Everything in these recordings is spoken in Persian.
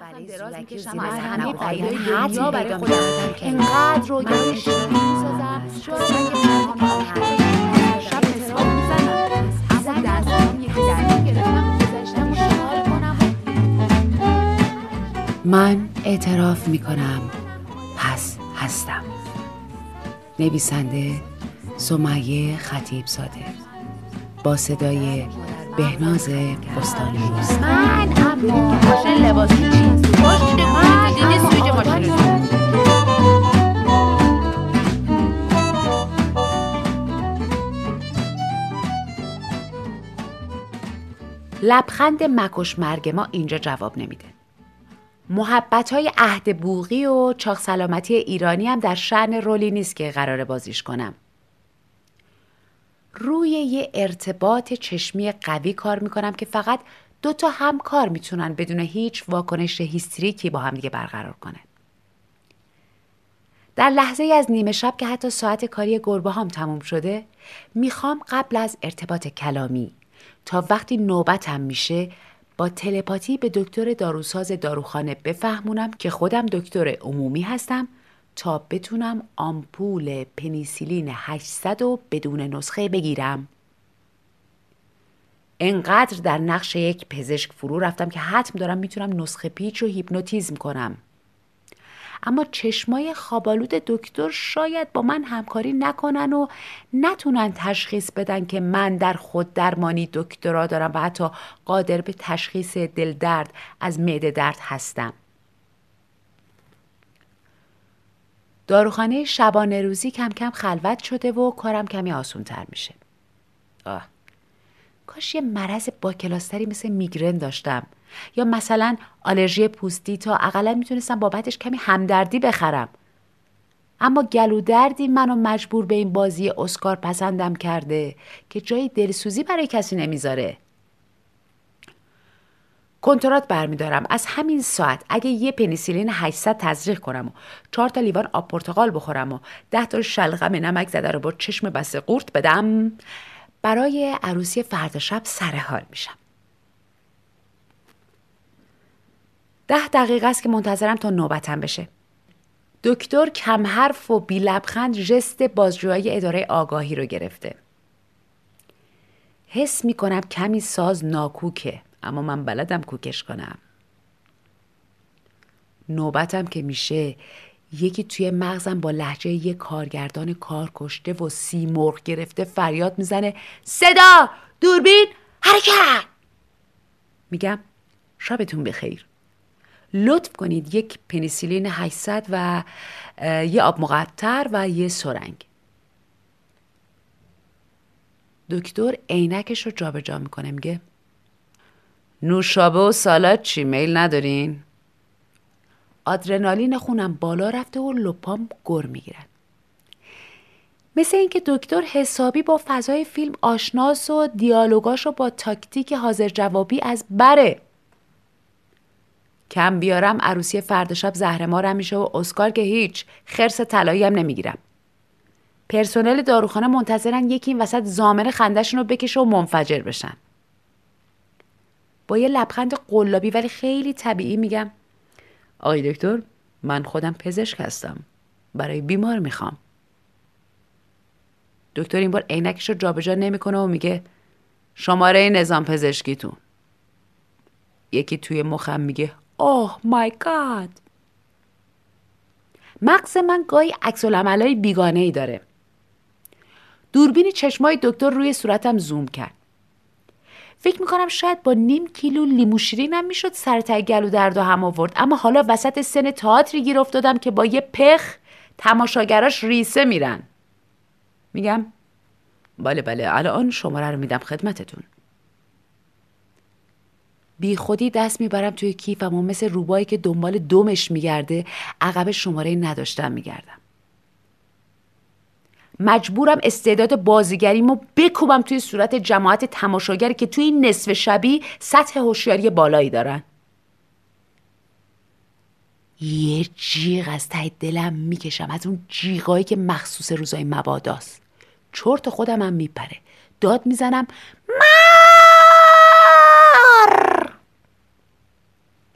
برای دراز می‌کشم. از همه بعیدای دنیا برای خودم. انقدر رویای شیرین می‌سازم. شاید شب حساب می‌زنم اما دستم یکی دست گرفتم گذشتم شال کنم. من اعتراف می کنم پس هستم. نویسنده سمیه خطیب زاده با صدای بهناز بستانی. من اما ماشین لباسی چیز ماشین من دیدی سویج ماشین لبخند مکش مرگ ما اینجا جواب نمیده. محبت های عهد بوغی و چاق سلامتی ایرانی هم در شعن رولی نیست که قرار بازیش کنم. روی یه ارتباط چشمی قوی کار می‌کنم که فقط دو تا همکار می‌تونن بدون هیچ واکنش هیستریکی با هم دیگه برقرار کنن. در لحظه از نیمه شب که حتی ساعت کاری گربه هم تموم شده می‌خوام قبل از ارتباط کلامی تا وقتی نوبتم میشه با تلپاتی به دکتر داروساز داروخانه بفهمونم که خودم دکتر عمومی هستم تا بتونم آمپول پنیسیلین 800 رو بدون نسخه بگیرم. انقدر در نقش یک پزشک فرو رفتم که حتم دارم می‌تونم نسخه پیچ رو هیپنوتیزم کنم. اما چشمای خوابالود دکتر شاید با من همکاری نکنن و نتونن تشخیص بدن که من در خود درمانی دکترا دارم و حتی قادر به تشخیص دل درد از معده درد هستم. داروخانه شبانه روزی کم کم خلوت شده و کارم کمی آسون تر میشه. آه. کاش یه مرض با کلاستری مثل میگرن داشتم یا مثلا آلرژی پوستی تا اقلا می‌تونستم بابتش کمی همدردی بخرم. اما گلو دردی منو مجبور به این بازی اسکار پسندم کرده که جای دلسوزی برای کسی نمی‌ذاره. کنترات برمیدارم. از همین ساعت اگه یه پنیسیلین 800 تزریق کنم و چهار تا لیوان آب پرتقال بخورم و ده تا شلغم نمک زده رو با چشم بسته قورت بدم برای عروسی فردا شب سر حال میشم. ده دقیقه است که منتظرم تا نوبتم بشه. دکتر کم حرف و بی لبخند جست بازجوهای اداره آگاهی رو گرفته. حس می‌کنم کمی ساز ناکوکه. اما من بلدم کوکش کنم. نوبتم که میشه یکی توی مغزم با لحجه یه کارگردان کار کشته و سی مرغ گرفته فریاد می‌زنه صدا! دوربین! حرکت! میگم شبتون بخیر. لطف کنید یک پنیسیلین 800 و یه آب مقطر و یه سرنگ. دکتر عینکش رو جابجا می‌کنه میگه نوشابه و سالاد چی؟ میل ندارین؟ آدرنالین خونم بالا رفته و لپام گر می‌گیرن. مثل اینکه دکتر حسابی با فضای فیلم آشناس و دیالوگاشو با تاکتیک حاضر جوابی از بره. کم بیارم عروسی فردا شب زهرمارم میشه و اسکار که هیچ خرس طلایی هم نمی‌گیرم. پرسنل داروخانه منتظرن یکی این وسط زامن خندشون رو بکشه و منفجر بشن. یه لبخند قلابی ولی خیلی طبیعی میگم. آقای دکتر من خودم پزشک هستم. برای بیمار می‌خوام. دکتر این بار عینکش رو جابجا نمی‌کنه و میگه شماره نظام پزشکیتون. یکی توی مخم میگه اوه مای گاد. مغز من گاهی عکس العملای بیگانه ای داره. دوربین چشمای دکتر روی صورتم زوم کرد. فکر می‌کنم شاید با نیم کیلو لیمو شیرینم می‌شد سر گلو درد و هم آورد. اما حالا وسط سن تئاتری گیر افتادم که با یه پخ تماشاگراش ریسه میرن. میگم؟ بله بله. الان شماره رو میدم خدمتتون. بی خودی دست می‌برم توی کیفم و مثل روبایی که دنبال دومش میگرده عقب شماره نداشتم میگردم. مجبورم استعداد بازیگریمو بکوبم توی صورت جماعت تماشاگری که توی نصف شبی سطح هوشیاری بالایی دارن. یه جیغ از ته دلم می‌کشم از اون جیغایی که مخصوص روزای مباداست. چرت خودم هم میپره. داد می‌زنم مار!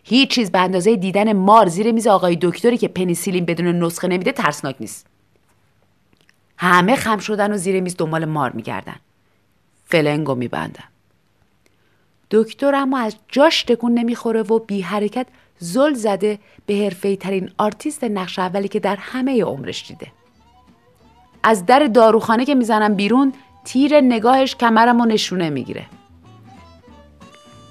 هیچ چیز به اندازه دیدن مار زیر میز آقای دکتری که پنیسیلین بدون نسخه نمیده ترسناک نیست. همه خم شدن و زیر میز دنبال مار میگردن. فلنگو میبندم دکتر اما از جاش تکون نمی‌خوره و بی حرکت زل زده به حرفه‌ای ترین آرتیست نقش اولی که در همه عمرش دیده. از در داروخانه که می‌زنم بیرون تیر نگاهش کمرم و نشونه می‌گیره.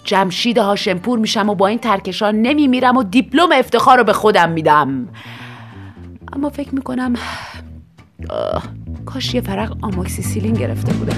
جمشید هاشمپور میشم و با این ترکشان نمیمیرم و دیپلم افتخار رو به خودم میدم. اما فکر می‌کنم کاش یه فرق آموکسیسیلین گرفته بودم